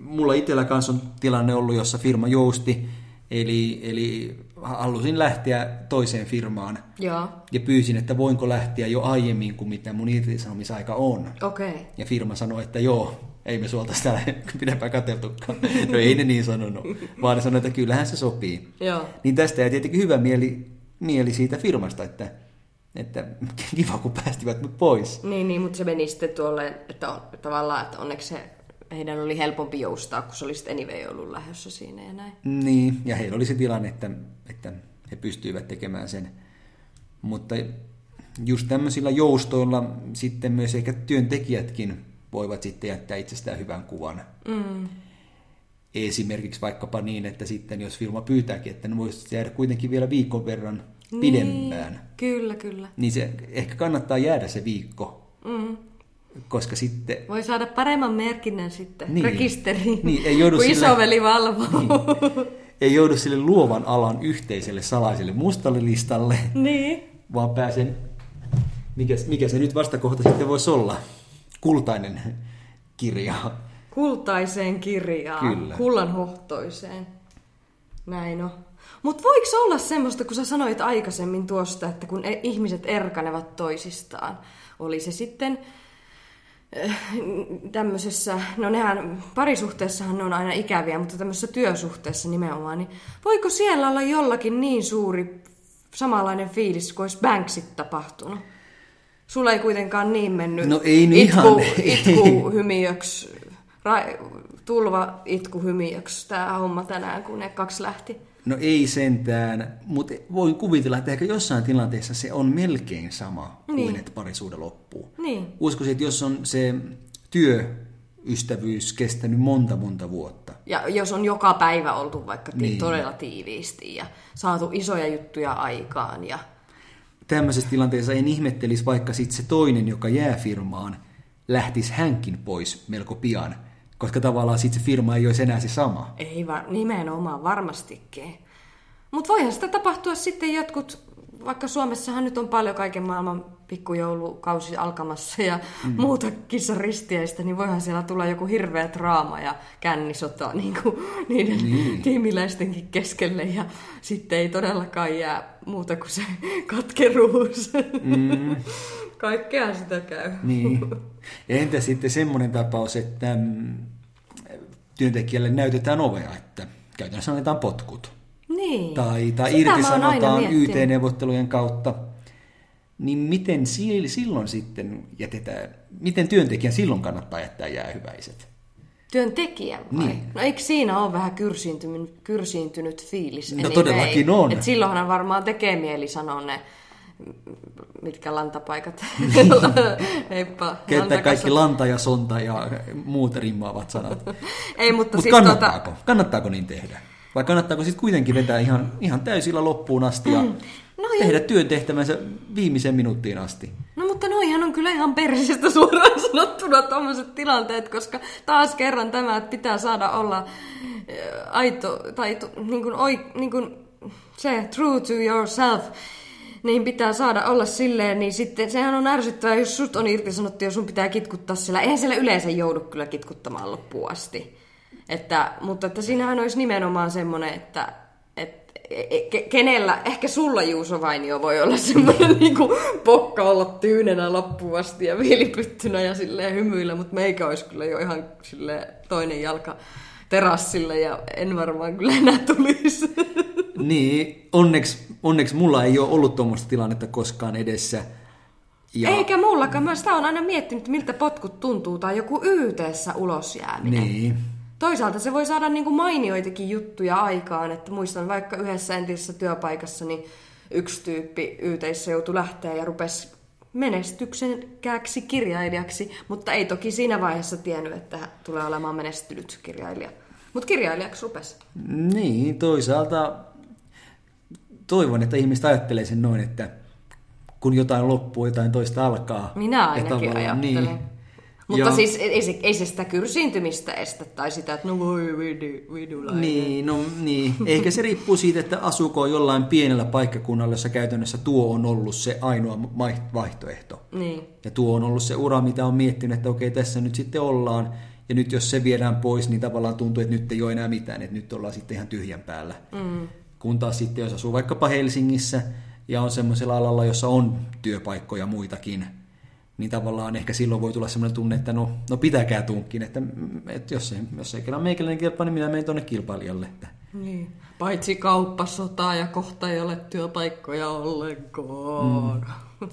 Speaker 2: Mulla itsellä kanssa on tilanne ollut, jossa firma jousti, eli, eli halusin lähteä toiseen firmaan
Speaker 1: Joo,
Speaker 2: ja pyysin, että voinko lähteä jo aiemmin kuin mitä mun irtisanomisaika on.
Speaker 1: okei. Okay.
Speaker 2: Ja firma sanoi, että joo, ei me suolta sitä *laughs* pidempään katseltukaan. No ei ne niin sanonut, vaan ne sanoi, että kyllähän se sopii.
Speaker 1: Joo.
Speaker 2: Niin tästä jäi tietenkin hyvä mieli, mieli siitä firmasta, että, että kiva kun päästivät mut pois.
Speaker 1: Niin, niin, mutta se meni sitten tuolle, että on, tavallaan, että onneksi se, heidän oli helpompi joustaa, kun se oli sitten anyway ollut lähdössä siinä ja näin.
Speaker 2: Niin, ja heillä oli se tilanne, että, että he pystyivät tekemään sen. Mutta just tämmöisillä joustoilla sitten myös ehkä työntekijätkin voivat sitten jättää itsestään hyvän kuvan.
Speaker 1: Mm.
Speaker 2: Esimerkiksi vaikkapa niin, että sitten jos firma pyytääkin, että ne voisi jäädä kuitenkin vielä viikon verran pidempään,
Speaker 1: Niin, kyllä, kyllä.
Speaker 2: niin se ehkä kannattaa jäädä se viikko. Koska sitten
Speaker 1: Voi saada paremman merkinnän sitten
Speaker 2: Niin.
Speaker 1: rekisteriin,
Speaker 2: Niin, ei joudu
Speaker 1: kun
Speaker 2: sille-
Speaker 1: isoveli valvoo.
Speaker 2: ei joudu sille luovan alan yhteiselle salaiselle mustalle listalle,
Speaker 1: niin.
Speaker 2: vaan pääsen, mikä, mikä se nyt vastakohta sitten voisi olla, kultainen kirja.
Speaker 1: Kultaiseen kirjaan,
Speaker 2: Kyllä.
Speaker 1: kullanhohtoiseen. Näin on. Mutta voiko olla semmoista, kun sä sanoit aikaisemmin tuosta, että kun e- ihmiset erkanevat toisistaan, oli se sitten tämmöisessä, no nehän parisuhteessahan ne on aina ikäviä, mutta tämmöisessä työsuhteessa nimenomaan, niin voiko siellä olla jollakin niin suuri samanlainen fiilis kuin olisi Banksit tapahtunut? Sulla ei kuitenkaan niin mennyt
Speaker 2: No ei nyt
Speaker 1: itku,
Speaker 2: ihan,
Speaker 1: itku *laughs* hymiöks, ra, tulva itku hymiöks tämä homma tänään, kun ne kaksi lähti.
Speaker 2: No ei sentään, mutta voin kuvitella, että ehkä jossain tilanteessa se on melkein sama kuin
Speaker 1: Niin.
Speaker 2: että parisuhde loppuu.
Speaker 1: Niin.
Speaker 2: Uskoisin, että jos on se työystävyys kestänyt monta monta vuotta,
Speaker 1: Ja jos on joka päivä oltu vaikka
Speaker 2: Niin.
Speaker 1: todella tiiviisti ja saatu isoja juttuja aikaan ja
Speaker 2: tämmöisessä tilanteessa en ihmettelisi, vaikka sitten se toinen, joka jää firmaan, lähtisi hänkin pois melko pian, koska tavallaan sitten se firma ei olisi enää se sama.
Speaker 1: ei var- nimenomaan varmastikin. Mutta voihan sitä tapahtua sitten jotkut, vaikka Suomessahan nyt on paljon kaiken maailman pikkujoulukausi alkamassa ja mm. muuta kissaristiäistä, niin voihan siellä tulla joku hirveä draama ja kännisota niin kuin niiden niin. tiimiläistenkin keskelle ja sitten ei todellakaan jää muuta kuin se katkeruus. Mm. Kaikkea sitä käy.
Speaker 2: Niin. Entä sitten semmoinen tapaus, että mm, työntekijälle näytetään ovea, että käytännössä annetaan potkut.
Speaker 1: Niin.
Speaker 2: Tai, tai
Speaker 1: Sitä
Speaker 2: irtisanotaan. YT-neuvottelujen kautta. Niin miten si- silloin sitten jätetään, miten työntekijän silloin kannattaa jättää jäähyväiset?
Speaker 1: Työntekijän vai?
Speaker 2: Niin.
Speaker 1: No eikö siinä ole vähän kyrsiintynyt, kyrsiintynyt fiilis?
Speaker 2: No
Speaker 1: anyway?
Speaker 2: todellakin on.
Speaker 1: Et silloinhan varmaan tekee mieli sanoa ne, mitkä lantapaikat. *laughs* Heippa.
Speaker 2: Käyttää kaikki lanta ja sonta ja muut rimmaavat sanat. *laughs*
Speaker 1: Ei, mutta
Speaker 2: Mutta
Speaker 1: siis
Speaker 2: kannattaako?
Speaker 1: tota...
Speaker 2: Kannattaako niin tehdä? Vai kannattaako sitten kuitenkin vetää ihan, ihan täysillä loppuun asti ja *clears throat*
Speaker 1: No
Speaker 2: tehdä työn tehtävänsä viimeiseen minuuttiin asti?
Speaker 1: No mutta noihan on kyllä ihan persistä *laughs* suoraan sanottuna tuommoiset tilanteet, koska taas kerran tämä, että pitää saada olla aito, tai niin kuin, oi, niin kuin, se true to yourself, niin pitää saada olla silleen, niin sitten sehän on ärsyttävää, jos sut on irtisanottu ja sun pitää kitkuttaa siellä. Eihän siellä yleensä joudu kyllä kitkuttamaan loppuun asti. Että, mutta että siinähän olisi nimenomaan semmoinen, että, että e- ke- kenellä, ehkä sulla Juuso Vainio voi olla semmoinen *laughs* niinku pokka olla tyynenä loppuun asti ja viilipyttynä ja silleen hymyillä, mutta meikä olisi kyllä jo ihan silleen toinen jalka terassille ja en varmaan kyllä enää tulisi. *laughs*
Speaker 2: Niin, onneksi, onneksi mulla ei ole ollut tuommoista tilannetta koskaan edessä.
Speaker 1: Ja... Eikä mullakaan, mä sitä on aina miettinyt, miltä potkut tuntuu tai joku YTssä ulos jääminen.
Speaker 2: Niin.
Speaker 1: Toisaalta se voi saada niinku mainioitakin juttuja aikaan, että muistan vaikka yhdessä entisessä työpaikassa, niin yksi tyyppi YTissä joutui lähteä ja rupesi menestyksekkääksi kirjailijaksi, mutta ei toki siinä vaiheessa tiennyt, että tulee olemaan menestynyt kirjailija. Mutta kirjailijaksi rupesi.
Speaker 2: Niin, toisaalta toivon, että ihmiset ajattelee sen noin, että kun jotain loppuu, jotain toista alkaa.
Speaker 1: Minä ainakin ajattelen. Niin, mutta ja, siis ei se, ei se sitä kyrsiintymistä estä tai sitä, että no voi vidu, vidulainen.
Speaker 2: Niin, no niin. Ehkä se riippuu siitä, että asuuko jollain pienellä paikkakunnalla, jossa käytännössä tuo on ollut se ainoa vaihtoehto.
Speaker 1: Niin.
Speaker 2: Ja tuo on ollut se ura, mitä on miettinyt, että okei, tässä nyt sitten ollaan. Ja nyt jos se viedään pois, niin tavallaan tuntuu, että nyt ei ole enää mitään, että nyt ollaan sitten ihan tyhjän päällä.
Speaker 1: Mm.
Speaker 2: Kun taas sitten, jos asuu vaikkapa Helsingissä ja on semmoisella alalla, jossa on työpaikkoja muitakin, niin tavallaan ehkä silloin voi tulla semmoinen tunne, että no, no pitäkää tunkin, että, että jos, ei, jos ei kerran meikäläinen kilpaa, niin minä menen tuonne kilpailijalle. Että.
Speaker 1: Niin. Paitsi kauppasota ja kohta ei ole työpaikkoja ollenkaan. Mm.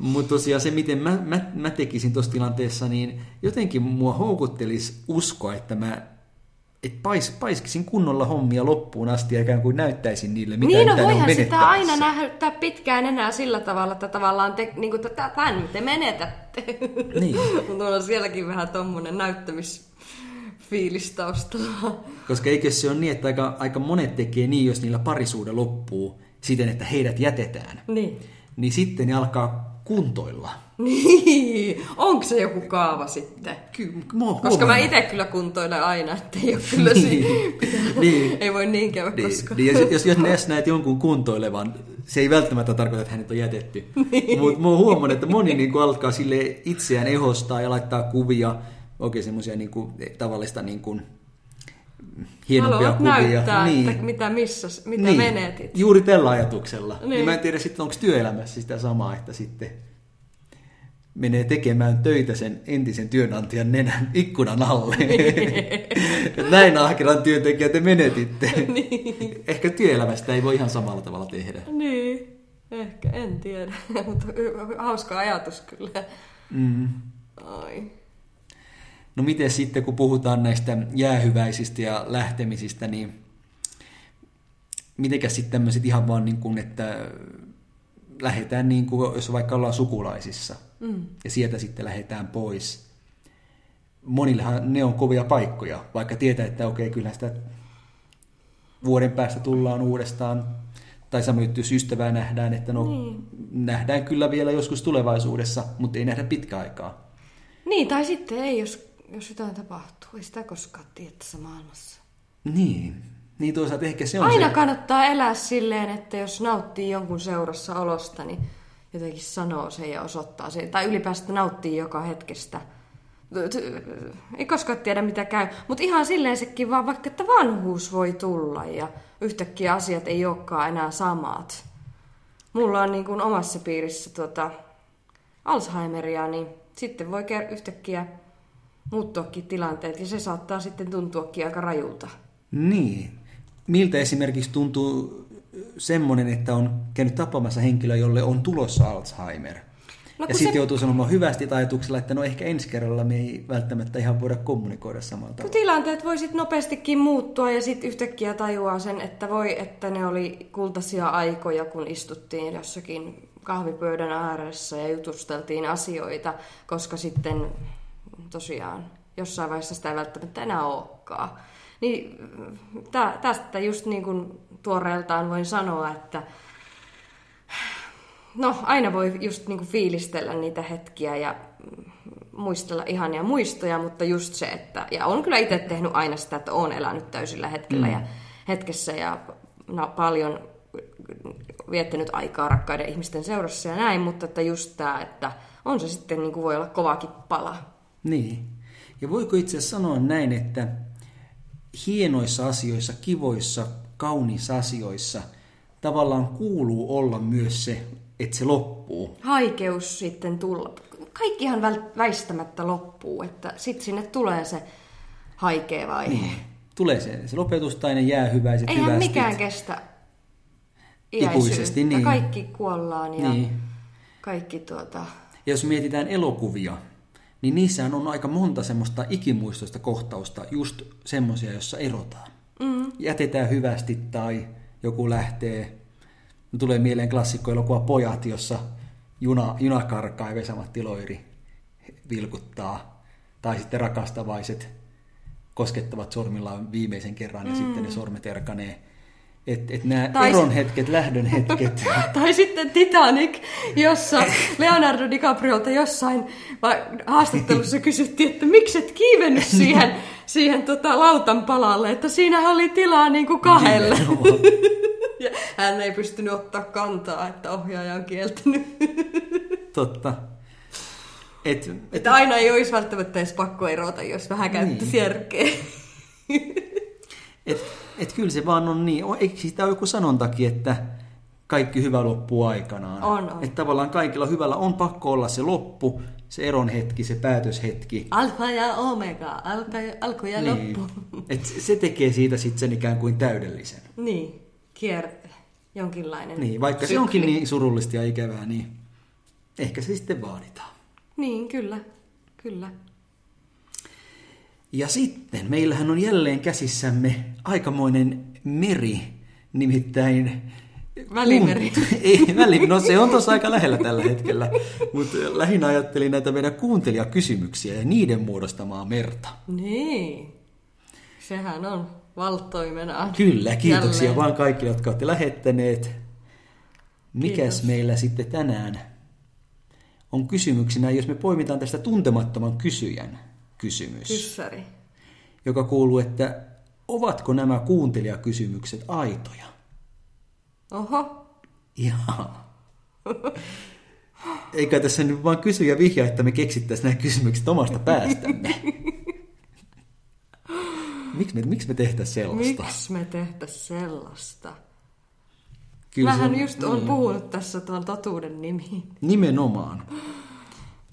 Speaker 1: *laughs*
Speaker 2: Mutta tosiaan se, miten mä, mä, mä tekisin tuossa tilanteessa, niin jotenkin mua houkuttelisi uskoa, että mä et pais, paiskisin kunnolla hommia loppuun asti ja ikään kuin näyttäisin niille, mitä,
Speaker 1: niin,
Speaker 2: no,
Speaker 1: voihan sitä aina näyttää pitkään enää sillä tavalla, että tavallaan te, niin kuin, tämän te menetätte.
Speaker 2: Niin. *laughs*
Speaker 1: Mutta on sielläkin vähän tommonen näyttämisfiilis taustalla.
Speaker 2: Koska eikö se ole niin, että aika, aika monet tekee niin, jos niillä parisuuden loppuu siten, että heidät jätetään.
Speaker 1: Niin.
Speaker 2: Niin sitten ne alkaa kuntoilla.
Speaker 1: Niin, onko se joku kaava sitten?
Speaker 2: Ky-
Speaker 1: mä Koska mä itse kyllä kuntoilen aina, että ei ole kyllä niin. *laughs* niin. ei voi niin käydä
Speaker 2: niin.
Speaker 1: koskaan.
Speaker 2: Niin, jos, jos, jos näet jonkun kuntoilevan, se ei välttämättä tarkoita, että hänet on jätetty. Niin. Mutta mä oon huomannut, että moni niin alkaa sille itseään ehostaa ja laittaa kuvia, oikein semmoisia niin tavallista niin kuin, hienompia
Speaker 1: Haluat
Speaker 2: kuvia.
Speaker 1: näyttää,
Speaker 2: niin.
Speaker 1: että mitä, missä, mitä
Speaker 2: niin.
Speaker 1: menetit.
Speaker 2: Juuri tällä ajatuksella. Niin.
Speaker 1: Niin.
Speaker 2: niin mä en tiedä sitten, onko työelämässä sitä samaa, että sitten menee tekemään töitä sen entisen työnantajan nenän *laughs* ikkunan alle. Näin ahkeran työntekijä te menetitte.
Speaker 1: niin.
Speaker 2: Ehkä työelämästä ei voi ihan samalla tavalla tehdä.
Speaker 1: Niin, ehkä, en tiedä. *laughs* Mutta hauska ajatus kyllä.
Speaker 2: Mm.
Speaker 1: Ai.
Speaker 2: No miten sitten, kun puhutaan näistä jäähyväisistä ja lähtemisistä, niin mitenkäs sitten tämmöiset ihan vaan niin kuin, että lähdetään niin kuin, jos vaikka ollaan sukulaisissa
Speaker 1: Mm.
Speaker 2: ja sieltä sitten lähdetään pois. Monillehan ne on kovia paikkoja, vaikka tietää, että okei, kyllä sitä vuoden päästä tullaan uudestaan. Tai samoin juttu, jos ystävää nähdään, että no
Speaker 1: Niin.
Speaker 2: nähdään kyllä vielä joskus tulevaisuudessa, mutta ei nähdä pitkä aikaa.
Speaker 1: Niin, tai sitten ei, jos, jos jotain tapahtuu. Ei sitä koskaan tiedä tässä maailmassa.
Speaker 2: Niin, niin toisaalta ehkä se on
Speaker 1: Aina
Speaker 2: se...
Speaker 1: kannattaa elää silleen, että jos nauttii jonkun seurassa olosta, niin jotenkin sanoo sen ja osoittaa sen. Tai ylipäätään nauttii joka hetkestä. Ei koskaan tiedä mitä käy. Mutta ihan silleen sekin vaan, vaikka että vanhuus voi tulla ja yhtäkkiä asiat ei olekaan enää samat. Mulla on niin kuin omassa piirissä tuota Alzheimeria, niin sitten voi yhtäkkiä muuttuakin tilanteet ja se saattaa sitten tuntuakin aika rajulta.
Speaker 2: Niin. Miltä esimerkiksi tuntuu semmoinen, että on käynyt tapaamassa henkilö, jolle on tulossa Alzheimer?
Speaker 1: No,
Speaker 2: ja sitten
Speaker 1: se-
Speaker 2: joutuu sanomaan hyvästi ajatuksella, että no ehkä ensi kerralla me ei välttämättä ihan voida kommunikoida samalla
Speaker 1: Kun
Speaker 2: tavalla.
Speaker 1: tilanteet voi sitten nopeastikin muuttua ja sitten yhtäkkiä tajuaa sen, että voi, että ne oli kultaisia aikoja, kun istuttiin jossakin kahvipöydän ääressä ja jutusteltiin asioita, koska sitten tosiaan jossain vaiheessa sitä ei välttämättä enää olekaan. Niin tä, tästä just niin kuin tuoreeltaan voin sanoa, että no aina voi just niin kuin fiilistellä niitä hetkiä ja mm, muistella ihania muistoja, mutta just se, että, ja on kyllä itse tehnyt aina sitä, että olen elänyt täysillä hetkellä
Speaker 2: Mm.
Speaker 1: ja hetkessä ja no, paljon viettänyt aikaa rakkaiden ihmisten seurassa ja näin, mutta että just tämä, että on se sitten niin kuin voi olla kovakin pala.
Speaker 2: Niin. Ja voiko itse asiassa sanoa näin, että hienoissa asioissa, kivoissa, kauniissa asioissa tavallaan kuuluu olla myös se, että se loppuu.
Speaker 1: Haikeus sitten tulla. Kaikkihan väistämättä loppuu, että sitten sinne tulee se haikea vaihe.
Speaker 2: Niin. Tulee se, se lopetus tai ne jää hyväiset
Speaker 1: Eihän
Speaker 2: hyvästit.
Speaker 1: mikään kestä
Speaker 2: Ikuisesti, niin.
Speaker 1: Kaikki kuollaan ja
Speaker 2: Niin.
Speaker 1: kaikki tuota...
Speaker 2: Ja jos mietitään elokuvia, niin niissähän on aika monta semmoista ikimuistoista kohtausta, just semmoisia, jossa erotaan.
Speaker 1: Mm.
Speaker 2: Jätetään hyvästi tai joku lähtee. Tulee mieleen klassikkoelokuva Pojat, jossa juna, juna karkaa ja Vesamatti Loiri vilkuttaa. Tai sitten rakastavaiset koskettavat sormillaan viimeisen kerran ja mm. sitten ne sormet erkanee. Että et nämä tai eron hetket, lähdön hetket. *laughs*
Speaker 1: tai sitten Titanic, jossa *laughs* Leonardo DiCapriolta jossain haastattelussa kysyttiin, että miksi et kiivennyt siihen, *laughs* siihen tota, lautan palalle, että siinä oli tilaa niin kuin kahdelle. ja hän ei pystynyt ottaa kantaa, että ohjaaja on kieltänyt.
Speaker 2: Totta.
Speaker 1: Et, et, että aina ei olisi välttämättä edes pakko erota, jos vähän käyttäisi niin. järkeä.
Speaker 2: et, et kyllä se vaan on niin. Eikö sitä ole joku sanontakin, että kaikki hyvä loppuu aikanaan?
Speaker 1: On, on.
Speaker 2: Että tavallaan kaikilla hyvällä on pakko olla se loppu, se eron hetki, se päätöshetki.
Speaker 1: Alfa ja omega, alka, alku ja niin. loppu. *laughs*
Speaker 2: Et se tekee siitä sitten sen ikään kuin täydellisen.
Speaker 1: Niin, kierre, jonkinlainen
Speaker 2: Niin, vaikka sykli. se onkin niin surullista ja ikävää, niin ehkä se sitten vaaditaan.
Speaker 1: Niin, kyllä, kyllä.
Speaker 2: Ja sitten meillähän on jälleen käsissämme aikamoinen meri, nimittäin...
Speaker 1: Välimeri. *laughs*
Speaker 2: Ei, välimeri. No se on tuossa aika lähellä tällä hetkellä, mutta lähinnä ajattelin näitä meidän kuuntelijakysymyksiä ja niiden muodostamaa merta.
Speaker 1: Niin, sehän on valttoimenaan.
Speaker 2: Kyllä, kiitoksia jälleen. vaan kaikille, jotka olette lähettäneet. Mikäs Kiitos. meillä sitten tänään on kysymyksenä, jos me poimitaan tästä tuntemattoman kysyjän kysymys.
Speaker 1: Kyssäri.
Speaker 2: Joka kuuluu, että ovatko nämä kuuntelijakysymykset aitoja?
Speaker 1: Oho.
Speaker 2: Jaa. Eikä tässä nyt vaan kysy ja vihja, että me keksittäisiin nämä kysymykset omasta päästämme. miksi me, miksi me tehtäisiin sellaista?
Speaker 1: Miksi me tehtäisiin sellaista? Kyllä Mähän on, just on niin. puhunut tässä tuon totuuden nimi.
Speaker 2: Nimenomaan.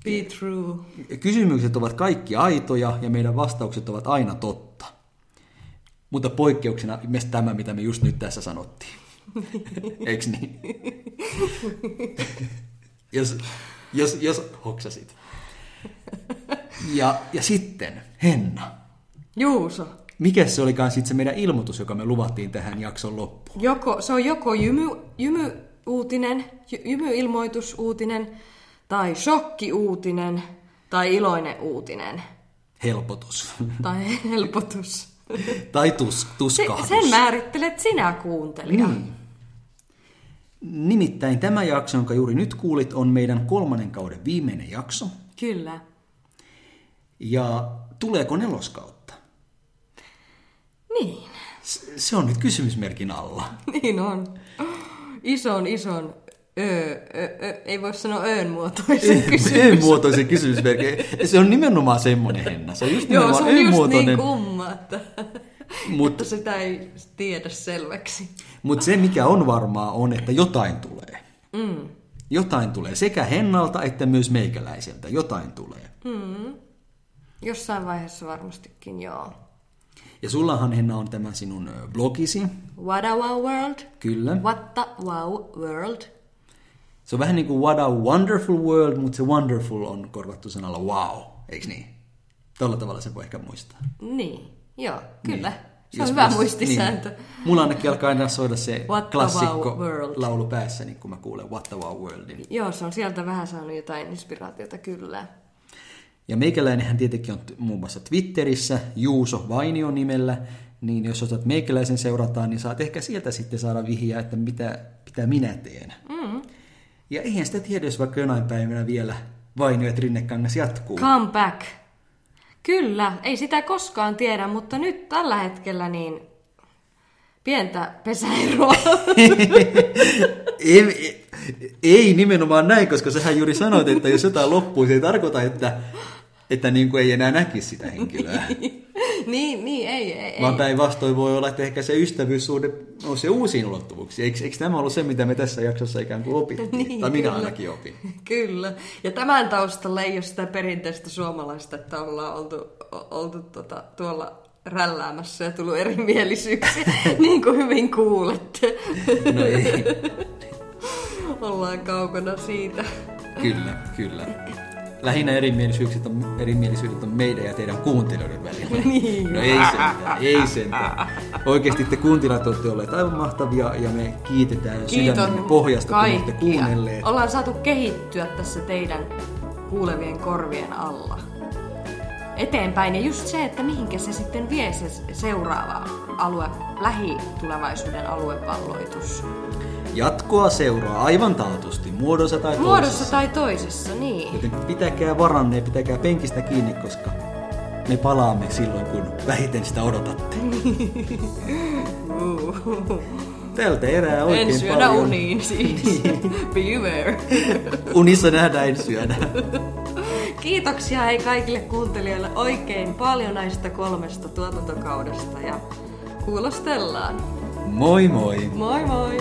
Speaker 1: Be true.
Speaker 2: Kysymykset ovat kaikki aitoja ja meidän vastaukset ovat aina totta. Mutta poikkeuksena myös tämä, mitä me just nyt tässä sanottiin. *laughs* Eikö niin? jos, jos, jos hoksasit. Ja, ja sitten, Henna.
Speaker 1: Juuso.
Speaker 2: Mikä se olikaan sitten se meidän ilmoitus, joka me luvattiin tähän jakson loppuun?
Speaker 1: Joko, se on joko jymy, jymy-uutinen, jymy-ilmoitusuutinen, tai shokkiuutinen, tai iloinen uutinen.
Speaker 2: Helpotus.
Speaker 1: Tai helpotus.
Speaker 2: tai tus, tuskahdus.
Speaker 1: Sen määrittelet sinä kuuntelija. Niin.
Speaker 2: Nimittäin tämä jakso, jonka juuri nyt kuulit, on meidän kolmannen kauden viimeinen jakso.
Speaker 1: Kyllä.
Speaker 2: Ja tuleeko neloskautta?
Speaker 1: Niin.
Speaker 2: Se on nyt kysymysmerkin alla.
Speaker 1: Niin on. Ison, ison Öö, öö, ei voi sanoa öön muotoisen kysymys.
Speaker 2: öön muotoisen kysymysmerkin. Se on nimenomaan semmoinen henna. Se on just
Speaker 1: Joo, se on just niin kumma, että, Mut, että sitä ei tiedä selväksi.
Speaker 2: Mutta se, mikä on varmaa, on, että jotain tulee. Mm. Jotain tulee sekä Hennalta että myös meikäläiseltä. Jotain tulee.
Speaker 1: Mm. Jossain vaiheessa varmastikin, joo.
Speaker 2: Ja sullahan Henna on tämä sinun blogisi.
Speaker 1: What a Wow World.
Speaker 2: Kyllä.
Speaker 1: What the Wow World.
Speaker 2: Se on vähän niin kuin What a Wonderful World, mutta se wonderful on korvattu sanalla wow, eikö niin? Tällä tavalla se voi ehkä muistaa.
Speaker 1: Niin, joo, kyllä. Niin. Se on hyvä muistisääntö. Niin.
Speaker 2: Mulla ainakin alkaa aina soida se What klassikko wow laulu päässä, niin kun mä kuulen What the Wow Worldin.
Speaker 1: Joo, se on sieltä vähän saanut jotain inspiraatiota, kyllä.
Speaker 2: Ja meikäläinenhän tietenkin on muun muassa Twitterissä, Juuso Vainio nimellä, niin jos osaat meikäläisen seurataan, niin saat ehkä sieltä sitten saada vihjaa, että mitä, mitä minä teen. Mm. Ja eihän sitä tiedä, jos vaikka jonain päivänä vielä Vainio ja Trinnekangas jatkuu.
Speaker 1: Come back. Kyllä, ei sitä koskaan tiedä, mutta nyt tällä hetkellä niin pientä pesäeroa. *laughs*
Speaker 2: ei, ei nimenomaan näin, koska sähän juuri sanoit, että jos jotain loppuu, se ei tarkoita, että, että niin kuin ei enää näkisi sitä henkilöä. *laughs*
Speaker 1: niin, niin, ei, ei.
Speaker 2: Vaan päinvastoin voi olla, että ehkä se ystävyyssuhde on se uusiin ulottuvuuksiin. Eikö, eikö tämä ollut se, mitä me tässä jaksossa ikään kuin opittiin? *laughs* niin, tai minä kyllä. ainakin opin. *laughs*
Speaker 1: Kyllä. Ja tämän taustalla ei ole sitä perinteistä suomalaista, että ollaan oltu, oltu tota, tuolla rälläämässä ja tullut erimielisyyksiä, niin kuin hyvin kuulette. no ei. ollaan kaukana siitä.
Speaker 2: Kyllä, kyllä. Lähinnä erimielisyydet on, erimielisyydet on meidän ja teidän kuuntelijoiden välillä. *laughs*
Speaker 1: Niin.
Speaker 2: No ei sentään, ei sentään. Oikeasti te kuuntelijat olette olleet aivan mahtavia ja me kiitetään sydämenne pohjasta, kun olette
Speaker 1: kaikkia.
Speaker 2: kuunnelleet.
Speaker 1: Ollaan saatu kehittyä tässä teidän kuulevien korvien alla. Eteenpäin. Ja just se, että mihinkä se sitten vie se seuraava alue, lähitulevaisuuden aluevalloitus.
Speaker 2: Jatkoa seuraa aivan taatusti, muodossa tai
Speaker 1: Muodossa
Speaker 2: toisessa.
Speaker 1: tai toisessa, niin.
Speaker 2: Joten pitäkää varanne ja pitäkää penkistä kiinni, koska me palaamme silloin, kun vähiten sitä odotatte. *laughs* Tältä erää oikein
Speaker 1: En syödä
Speaker 2: paljon.
Speaker 1: uniin siis. *laughs* Beware.
Speaker 2: Unissa nähdään en syödä. *laughs*
Speaker 1: Kiitoksia hei kaikille kuuntelijoille oikein paljon näistä kolmesta tuotantokaudesta ja kuulostellaan.
Speaker 2: Moi moi!
Speaker 1: Moi moi!